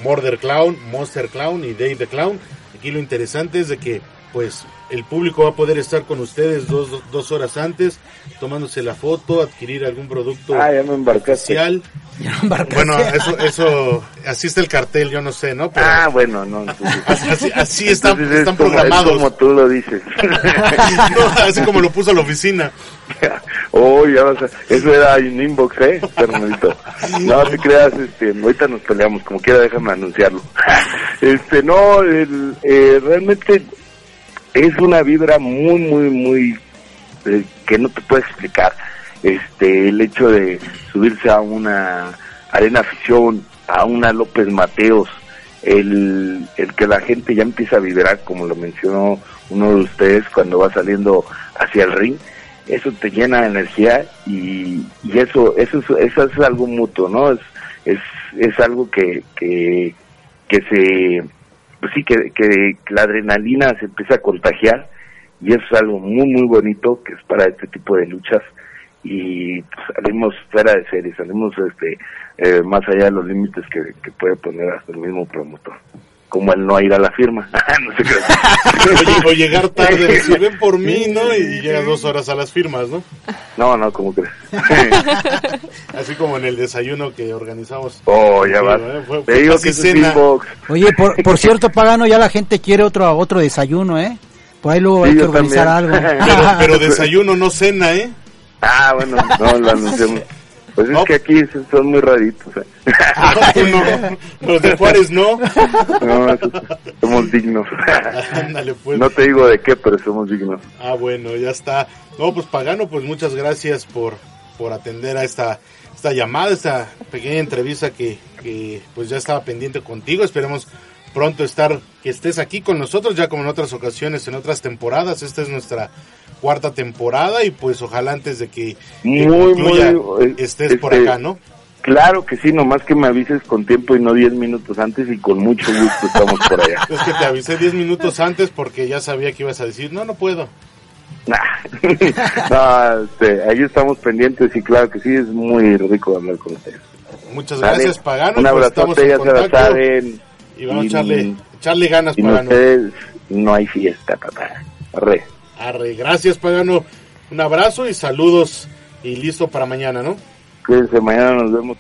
Murder Clown, Monster Clown y Dave the Clown. Aquí lo interesante es de que pues el público va a poder estar con ustedes dos, dos- horas antes tomándose la foto, adquirir algún producto Ah, ya me embarcaste. especial. Bueno, eso, eso, así está el cartel, yo no sé, ¿no? Pero Ah, bueno, no. entonces- así, así- están, entonces es están como- es programados. como tú lo dices. No, así como lo puso la oficina. Oh, ya vas a... Eso era un inbox, ¿eh? Hermanito. No te creas, este, ahorita nos peleamos, como quiera déjame anunciarlo. Este, no, el, eh, realmente es una vibra muy, muy, muy, eh, que no te puedo explicar. Este, el hecho de subirse a una arena afición, a una López Mateos, el, el que la gente ya empieza a vibrar, como lo mencionó uno de ustedes cuando va saliendo hacia el ring, eso te llena de energía y, y eso, eso, es, eso es algo mutuo, ¿no? Es, es, es algo que, que, que se, pues sí, que, la adrenalina se empieza a contagiar y eso es algo muy, muy bonito que es para este tipo de luchas. Y pues, salimos fuera de serie, salimos este, eh, más allá de los límites que puede poner hasta el mismo promotor, como el no ir a la firma. no sé qué. Oye, o llegar tarde, decir, ven por mí, ¿no? Y llegas dos horas a las firmas, ¿no? No, no, ¿cómo crees? Así como en el desayuno que organizamos. Oh, ya. ¿eh? Fue- Te fue digo que es cena. Oye, por, por cierto, Pagano, ya la gente quiere otro otro desayuno, ¿eh? Por ahí luego Sí, hay que organizar también. algo. Pero, pero desayuno, no cena, ¿eh? Ah, bueno, no, lo anunciamos. Pues es que aquí son muy raritos. ¿eh? Ah, no, los de Juárez no. Somos dignos. Ándale, pues. No te digo de qué, pero somos dignos. Ah, bueno, ya está. No, pues Pagano, pues muchas gracias por, por atender a esta, esta llamada, esta pequeña entrevista que, que pues ya estaba pendiente contigo. Esperemos pronto estar, que estés aquí con nosotros, ya como en otras ocasiones, en otras temporadas. Esta es nuestra cuarta temporada y pues ojalá antes de que, Muy, concluya, muy, eh, estés por este, acá, ¿no? Claro que sí, nomás que me avises con tiempo y no 10 minutos antes y con mucho gusto estamos por allá. Es que te avisé 10 minutos antes porque ya sabía que ibas a decir, no, no puedo. Nah. no, este, ahí estamos pendientes y claro que sí, es muy rico hablar con ustedes. Muchas ¿Sale? gracias, Pagano. Un pues en ya se la saben. Y vamos a Y- echarle, echarle ganas, Sin Pagano. ustedes no hay fiesta, papá. Arre. Arre, gracias Pagano. Un abrazo y saludos y listo para mañana, ¿no? Cuídense, mañana nos vemos.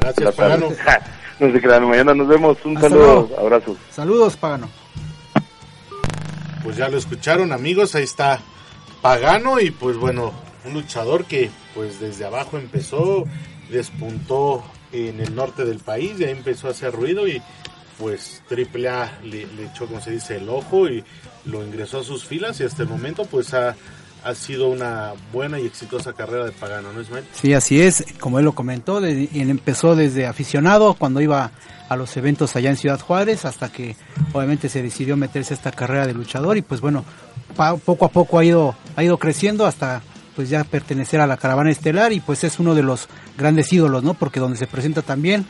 Gracias. Pagano. no se crean, mañana nos vemos. Un Hasta saludo, luego. abrazo. Saludos, Pagano. Pues ya lo escucharon amigos, ahí está Pagano y pues bueno, un luchador que pues desde abajo empezó, despuntó en el norte del país, y ahí empezó a hacer ruido y pues AAA le, le echó, como se dice, el ojo y lo ingresó a sus filas y hasta el momento pues ha, ha sido una buena y exitosa carrera de Pagano, ¿no Ismael? Sí, así es, como él lo comentó, él empezó desde aficionado cuando iba a los eventos allá en Ciudad Juárez hasta que obviamente se decidió meterse a esta carrera de luchador y pues bueno, poco a poco ha ido ha ido creciendo hasta pues ya pertenecer a la caravana estelar y pues es uno de los grandes ídolos, ¿no? Porque donde se presenta también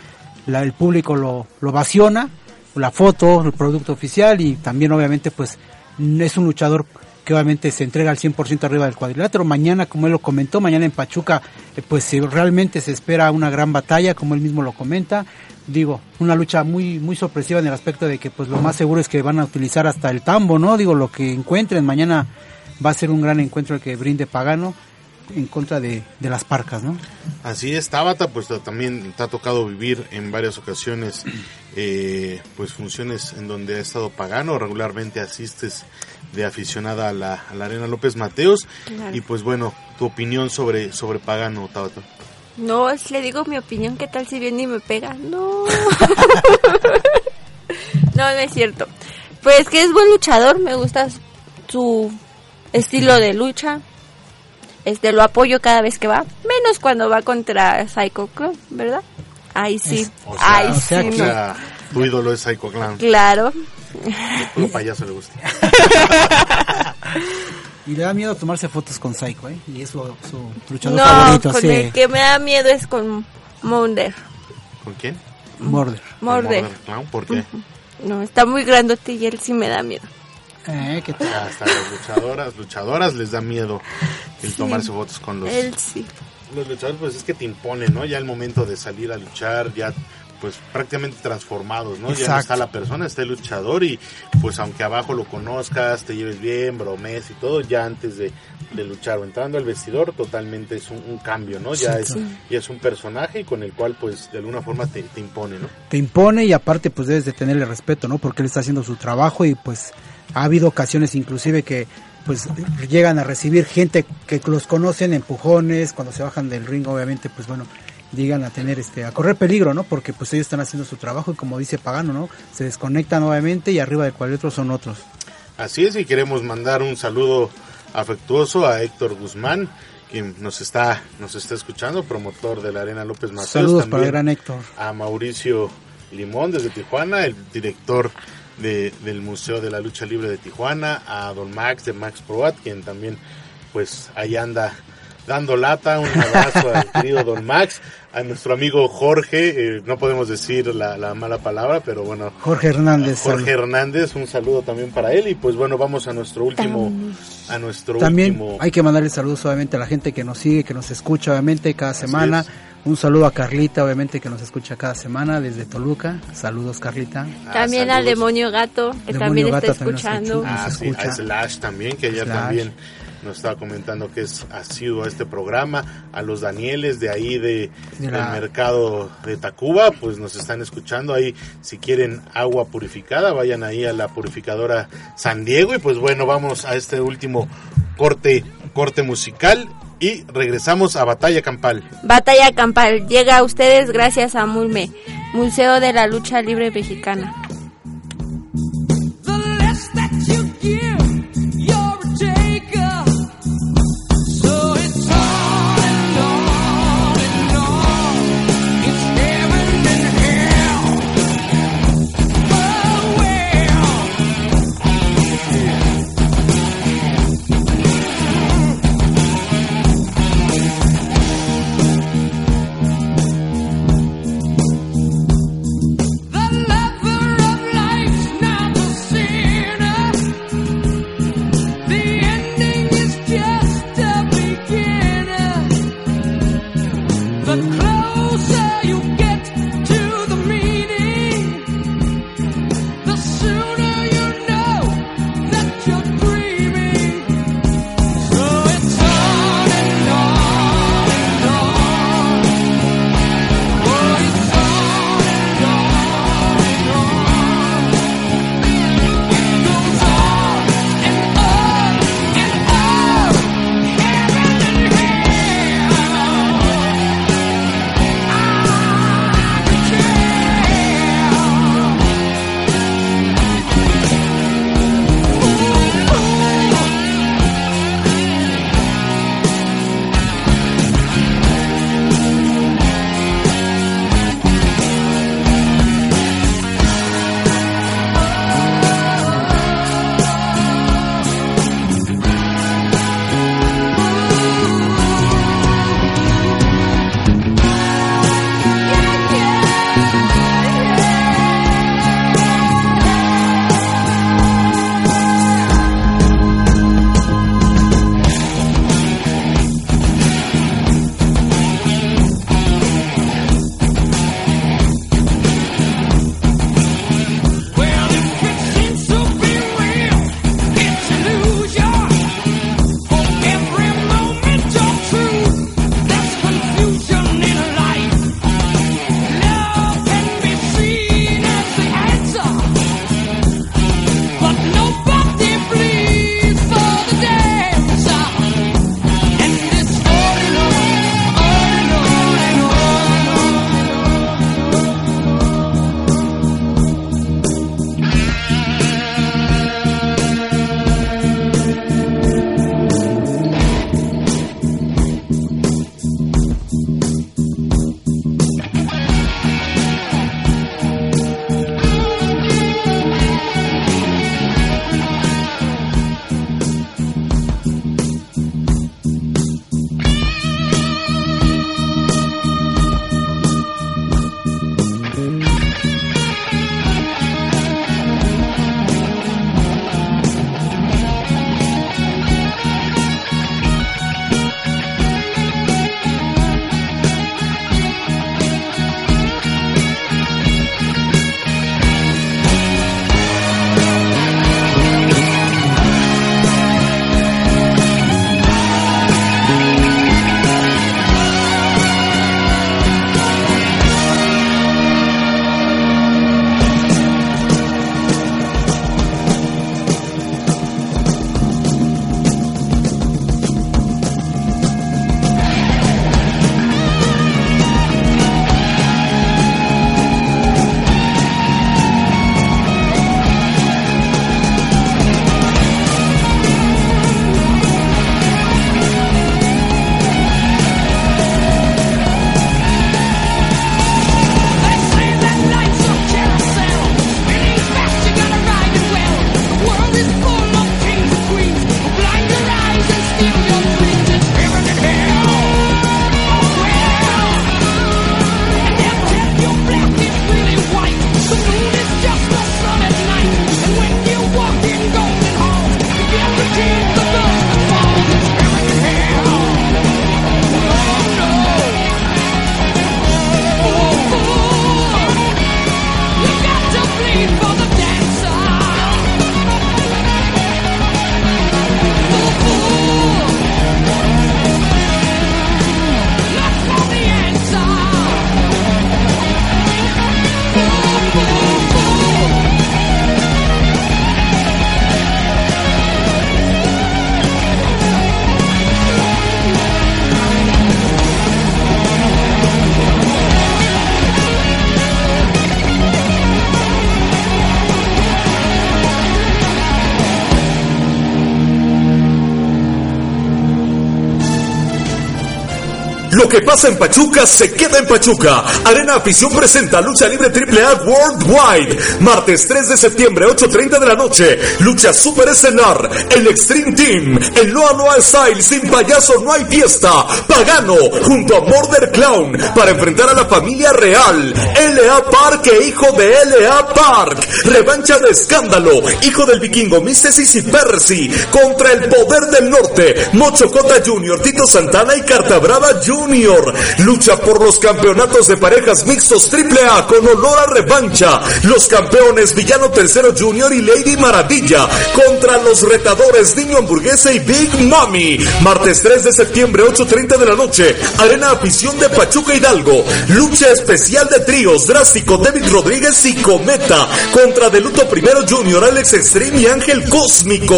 la- el público lo, lo ovaciona, la foto, el producto oficial y también obviamente pues es un luchador que obviamente se entrega al 100% arriba del cuadrilátero. Mañana, como él lo comentó, mañana en Pachuca, eh, pues realmente se espera una gran batalla, como él mismo lo comenta. Digo, una lucha muy muy sorpresiva en el aspecto de que pues lo más seguro es que van a utilizar hasta el tambo, ¿no? Digo, lo que encuentren mañana va a ser un gran encuentro el que brinde Pagano en contra de, de las parcas, ¿no? Así es, Tabata, pues ta- también te ha tocado vivir en varias ocasiones, eh, pues funciones en donde ha estado pagano, regularmente asistes de aficionada a la, a la Arena López Mateos, Claro. y pues bueno, tu opinión sobre, sobre pagano, Tabata. No, es- le digo mi opinión, ¿qué tal si viene y me pega? No. no, no es cierto. Pues que es buen luchador, me gusta su estilo de lucha. Este lo apoyo cada vez que va, menos cuando va contra Psycho Clown, ¿verdad? Ahí sí. O sea, Ay, o sea sí, o no. sea, tu ídolo es Psycho Clown, Claro. puro payaso le gusta. Y le da miedo tomarse fotos con Psycho, ¿eh? Y es su, su luchador No, favorito, con sí, el que me da miedo es con Mounder. ¿Con quién? Morder. Morder. ¿por qué? No, está muy grandote y él sí me da miedo. Eh, ¿qué tal? Hasta las luchadoras, luchadoras les da miedo el Sí. tomarse fotos con los, Él sí. los luchadores pues es que te imponen, ¿no? Ya el momento de salir a luchar, ya pues prácticamente transformados, ¿no? Ya no está la persona, está el luchador y pues aunque abajo lo conozcas, te lleves bien, bromes y todo, ya antes de, de luchar o entrando al vestidor totalmente es un, un cambio, ¿no? Ya, Sí, es, ya es un personaje con el cual pues de alguna forma te, te impone, ¿no? Te impone y aparte pues debes de tenerle respeto, ¿no? Porque él está haciendo su trabajo y pues ha habido ocasiones inclusive que pues llegan a recibir gente que los conocen, empujones, cuando se bajan del ring obviamente pues bueno, llegan a tener este a correr peligro, ¿no? Porque pues ellos están haciendo su trabajo y como dice Pagano, ¿no? Se desconectan obviamente y arriba de cual otro son otros. Así es, y queremos mandar un saludo afectuoso a Héctor Guzmán, quien nos está, nos está escuchando, promotor de la Arena López Mateos. Saludos para el también gran Héctor. A Mauricio Limón desde Tijuana, el director de- del Museo de la Lucha Libre de Tijuana, a Don Max de Max Proat, quien también pues ahí anda dando lata, un abrazo al querido Don Max, a nuestro amigo Jorge, eh, no podemos decir la, la mala palabra, pero bueno, Jorge Hernández. Jorge. Hernández, un saludo también para él y pues bueno, vamos a nuestro último, a nuestro También último. hay que mandarle saludos obviamente a la gente que nos sigue, que nos escucha obviamente cada semana. es. Un saludo a Carlita obviamente que nos escucha cada semana desde Toluca. Saludos Carlita. Ah, También al demonio gato, que Demonio también está Gato escuchando. escucha. Ah, sí, a Slash también, que ayer Slash. también nos estaba comentando que es asiduo a este programa, a los Danieles de ahí de, De la- del mercado de Tacuba, pues nos están escuchando ahí, si quieren agua purificada, vayan ahí a la purificadora San Diego y pues bueno, vamos a este último corte, corte musical y regresamos a Batalla Campal. Batalla Campal llega a ustedes gracias a Mulme, Museo de la Lucha Libre Mexicana. Lo que pasa en Pachuca se queda en Pachuca. Arena Afición presenta Lucha Libre AAA Worldwide. Martes 3 de septiembre, 8.30 de la noche. Lucha Super Escenar. El Extreme Team. El Loa Noa Style. Sin payaso no hay fiesta. Pagano. Junto a Murder Clown. Para enfrentar a la familia real. L.A. Park e hijo de L.A. Park. Revancha de escándalo. Hijo del vikingo Místesis y Percy. Contra el poder del norte. Mocho Cota Jr., Tito Santana y Carta Brava Jr. Lucha por los campeonatos de parejas mixtos AAA con olor a revancha. Los campeones Villano Tercero Jr. y Lady Maravilla contra los retadores Niño Hamburguesa y Big Mommy. Martes 3 de septiembre, 8.30 de la noche. Arena Afición de Pachuca Hidalgo. Lucha especial de tríos. Drástico David Rodríguez y Cometa contra Deluto Primero Jr. Alex Extreme y Ángel Cósmico.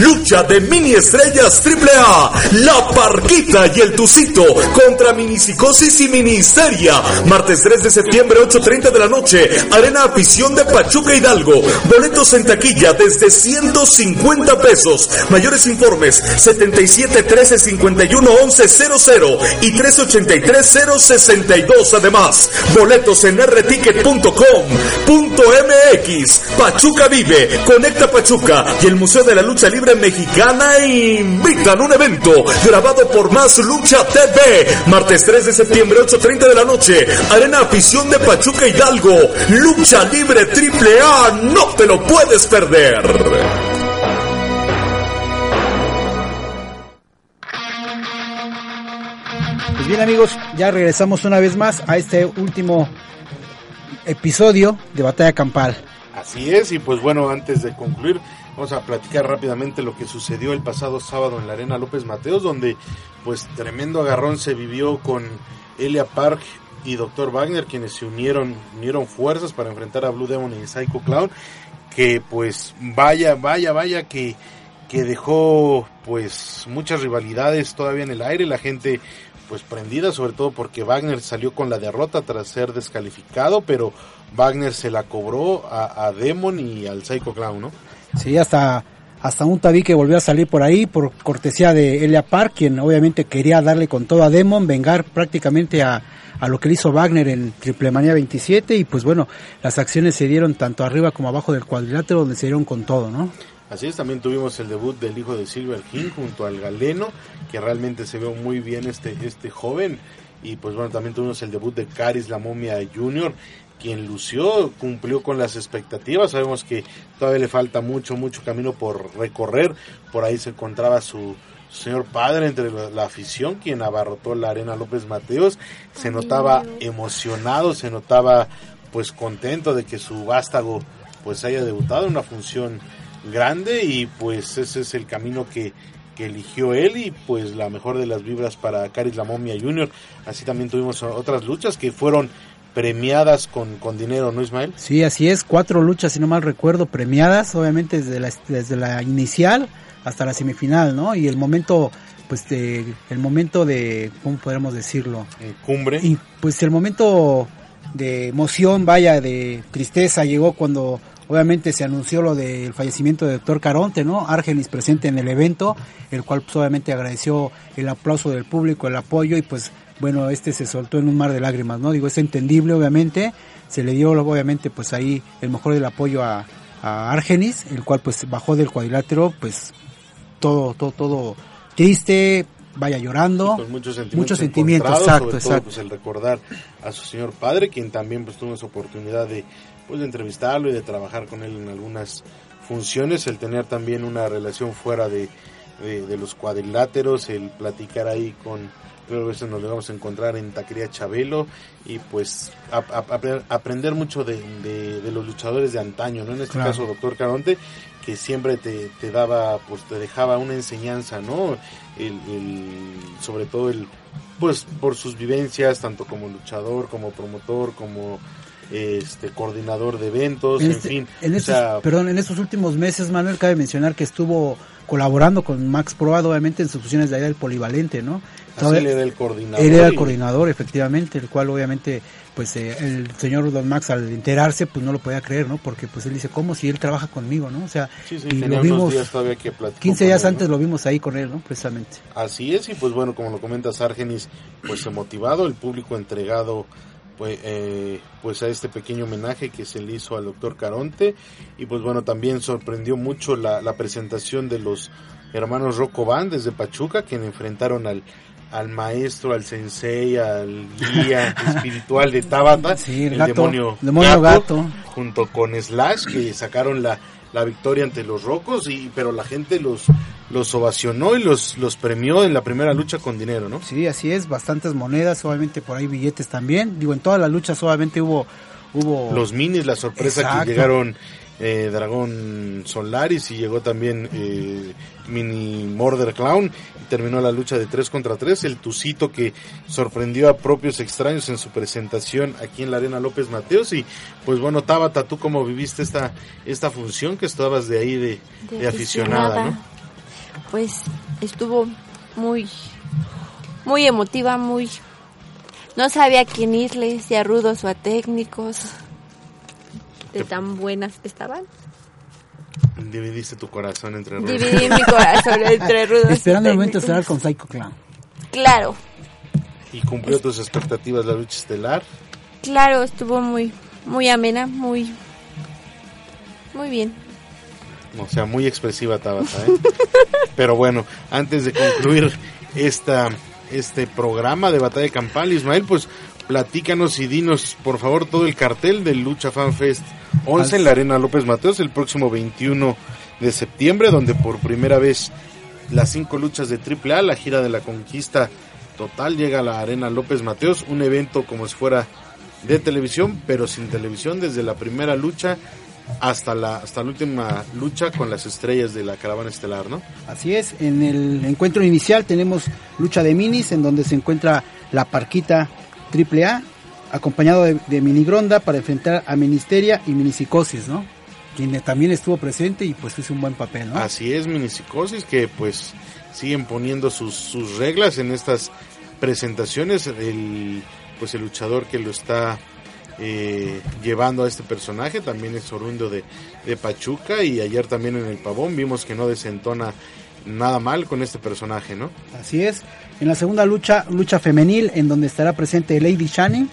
Lucha de mini estrellas AAA. La Parquita y el Tucito contra Minicicosis y Ministeria. Martes 3 de septiembre, 8.30 de la noche. Arena Afición de Pachuca Hidalgo. Boletos en taquilla desde 150 pesos. Mayores informes 77 13 51 11 00 y 383 062. Además, boletos en rticket.com.mx. Pachuca Vive, Conecta Pachuca y el Museo de la Lucha Libre Mexicana invitan un evento grabado por Más Lucha TV. Martes 3 de septiembre, 8.30 de la noche. Arena Afición de Pachuca Hidalgo. Lucha Libre Triple A. No te lo puedes perder. Pues bien amigos, ya regresamos una vez más a este último episodio de Batalla Campal. Así es, y pues bueno, antes de concluir, vamos a platicar rápidamente lo que sucedió el pasado sábado en la Arena López Mateos, donde pues tremendo agarrón se vivió con Elia Park y Dr. Wagner, quienes se unieron, unieron fuerzas para enfrentar a Blue Demon y Psycho Clown, que pues vaya, vaya, vaya que, que dejó pues muchas rivalidades todavía en el aire, la gente pues prendida, sobre todo porque Wagner salió con la derrota tras ser descalificado, pero Wagner se la cobró a, a Demon y al Psycho Clown, ¿no? Sí, hasta, hasta un tabique volvió a salir por ahí por cortesía de Elia Park, quien obviamente quería darle con todo a Demon, vengar prácticamente a, a lo que le hizo Wagner en Triple Manía 27 y pues bueno, las acciones se dieron tanto arriba como abajo del cuadrilátero donde se dieron con todo, ¿no? Así es, también tuvimos el debut del hijo de Silver King junto al Galeno, que realmente se ve muy bien este, este joven. Y pues bueno, también tuvimos el debut de Caris la momia Junior, quien lució, cumplió con las expectativas. Sabemos que todavía le falta mucho, mucho camino por recorrer. Por ahí se encontraba su, señor padre entre la, la afición, quien abarrotó la arena López Mateos. Se notaba emocionado, se notaba pues contento de que su vástago pues haya debutado en una función grande y pues ese es el camino que, que eligió él y pues la mejor de las vibras para Caris la momia Junior. Así también tuvimos otras luchas que fueron premiadas con, con dinero, ¿no Ismael? Sí, así es, cuatro luchas, si no mal recuerdo, premiadas, obviamente desde la, desde la inicial hasta la semifinal, ¿no? Y el momento, pues, de, el momento de, ¿cómo podemos decirlo? Cumbre. Y pues el momento de emoción, vaya, de tristeza llegó cuando obviamente se anunció lo del fallecimiento del doctor Caronte, ¿no? Argenis presente en el evento, el cual pues obviamente agradeció el aplauso del público, el apoyo y pues bueno, este se soltó en un mar de lágrimas, ¿no? Digo, es entendible obviamente, se le dio obviamente pues ahí el mejor del apoyo a, a Argenis, el cual pues bajó del cuadrilátero, pues todo, todo, todo triste, vaya llorando. Muchos sentimientos, Muchos sentimientos, exacto, sobre todo, exacto. pues, el recordar a su señor padre, quien también pues tuvo esa oportunidad de, pues, de entrevistarlo y de trabajar con él en algunas funciones, el tener también una relación fuera de, de, de los cuadriláteros, el platicar ahí con, creo que a veces nos vamos a encontrar en Taquería Chabelo y pues a- a- apre- aprender mucho de, de- de los luchadores de antaño, ¿no? En este Claro. caso, doctor Caronte, que siempre te, te daba, pues te dejaba una enseñanza, ¿no? El, el- sobre todo el, pues por sus vivencias, tanto como luchador, como promotor, como este coordinador de eventos, En en, este- fin. en o estos, sea, perdón, en estos últimos meses, Manuel, cabe mencionar que estuvo colaborando con Max Proad, obviamente, en sus funciones de allá del polivalente, ¿no? Así él era el coordinador. Él era el coordinador, efectivamente, el cual obviamente, pues eh, el señor Don Max al enterarse, pues no lo podía creer, ¿no? Porque pues él dice, ¿cómo si él trabaja conmigo, no? O sea, Sí, sí, y lo vimos días todavía que platicó 15 con días él, ¿no? antes lo vimos ahí con él, ¿no? Precisamente. Así es, y pues bueno, como lo comentas Argenis, pues eh, motivado, el público entregado pues, eh, pues a este pequeño homenaje que se le hizo al doctor Caronte, y pues bueno, también sorprendió mucho la, la presentación de los hermanos Rocco desde Pachuca, que enfrentaron al, al maestro, al sensei, al guía espiritual de Tabata, Sí, el el, gato, demonio, demonio gato. junto con Slash, que sacaron la, la victoria ante los Rocos, y, pero la gente los, los ovacionó y los, los premió en la primera lucha con dinero, ¿no? Sí, así es, bastantes monedas, obviamente por ahí billetes también. Digo, en todas las luchas obviamente hubo... hubo Los minis, la sorpresa Exacto. que llegaron eh, Dragón Solaris y llegó también eh, Mini Murder Clown terminó la lucha de 3 contra 3. El Tucito que sorprendió a propios extraños en su presentación aquí en la Arena López Mateos. Y pues bueno, Tabata, ¿tú cómo viviste esta, esta función que estabas de ahí de, de aficionada, ¿no? Pues estuvo muy, muy emotiva, muy... No sabía a quién irle, si a rudos o a técnicos. De tan buenas que estaban. Dividiste tu corazón entre rudos. Dividí mi corazón entre rudos. y Esperando el momento estelar con Psycho Clown. Claro, Y cumplió tus expectativas la lucha estelar. claro, estuvo muy, muy amena, muy, muy bien. O sea, muy expresiva Tabata, ¿eh? Pero bueno, antes de concluir esta, este programa de Batalla Campal, Ismael, pues platícanos y dinos, por favor, todo el cartel del Lucha Fan Fest 11 en la Arena López Mateos el próximo 21 de septiembre, donde por primera vez las cinco luchas de AAA, la gira de la conquista total, llega a la Arena López Mateos, un evento como si fuera de televisión, pero sin televisión, desde la primera lucha hasta la, hasta la última lucha con las estrellas de la caravana estelar, ¿no? Así es, en el encuentro inicial tenemos lucha de minis en donde se encuentra la Parquita AAA acompañado de, de Minigronda para enfrentar a Ministeria y Minipsicosis, ¿no? Quien también estuvo presente y pues hizo un buen papel, ¿no? Así es, Minipsicosis, que pues siguen poniendo sus, sus reglas en estas presentaciones. El, pues el luchador que lo está eh, llevando a este personaje también es oriundo de, de Pachuca y ayer también en el Pavón vimos que no desentona nada mal con este personaje, ¿no? Así es. En la segunda lucha, lucha femenil, en donde estará presente Lady Shani,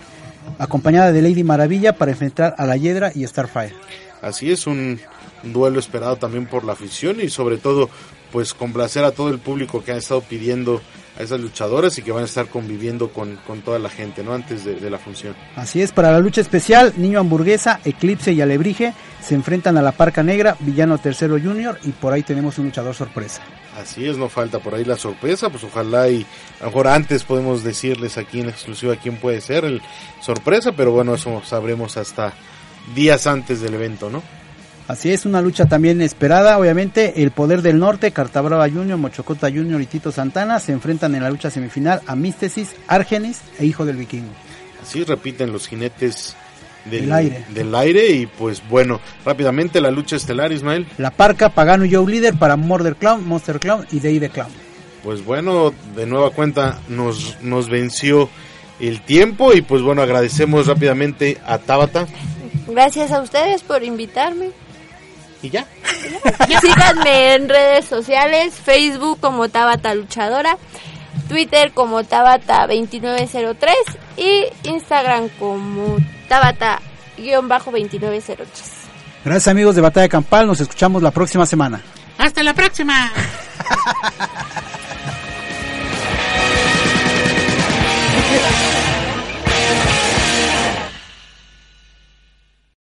acompañada de Lady Maravilla para enfrentar a la Hiedra y Starfire. Así es, un duelo esperado también por la afición y sobre todo pues complacer a todo el público que ha estado pidiendo a esas luchadoras y que van a estar conviviendo con, con toda la gente, ¿no? Antes de, de la función. Así es, para la lucha especial, Niño Hamburguesa, Eclipse y Alebrije se enfrentan a la Parca Negra, Villano Tercero Junior y por ahí tenemos un luchador sorpresa. Así es, no falta por ahí la sorpresa, pues ojalá y a lo mejor antes podemos decirles aquí en exclusiva quién puede ser el sorpresa, pero bueno, eso sabremos hasta días antes del evento, ¿no? Así es, una lucha también esperada, obviamente, el Poder del Norte, Cartabrava Junior, Mochocota Junior y Tito Santana se enfrentan en la lucha semifinal a Místesis, Árgenis e Hijo del Vikingo. Así repiten los jinetes del, Del aire. del aire y pues bueno, rápidamente la lucha estelar, Ismael. La Parca, Pagano y Joe Líder para Murder Clown, Monster Clown y Day the Clown. Pues bueno, de nueva cuenta nos, nos venció el tiempo y pues bueno, agradecemos rápidamente a Tabata. Gracias a ustedes por invitarme. Y ya. Síganme en redes sociales, Facebook como Tabata Luchadora, Twitter como Tabata2903 y Instagram como Tabata-2903. Gracias amigos de Batalla Campal, nos escuchamos la próxima semana. Hasta la próxima.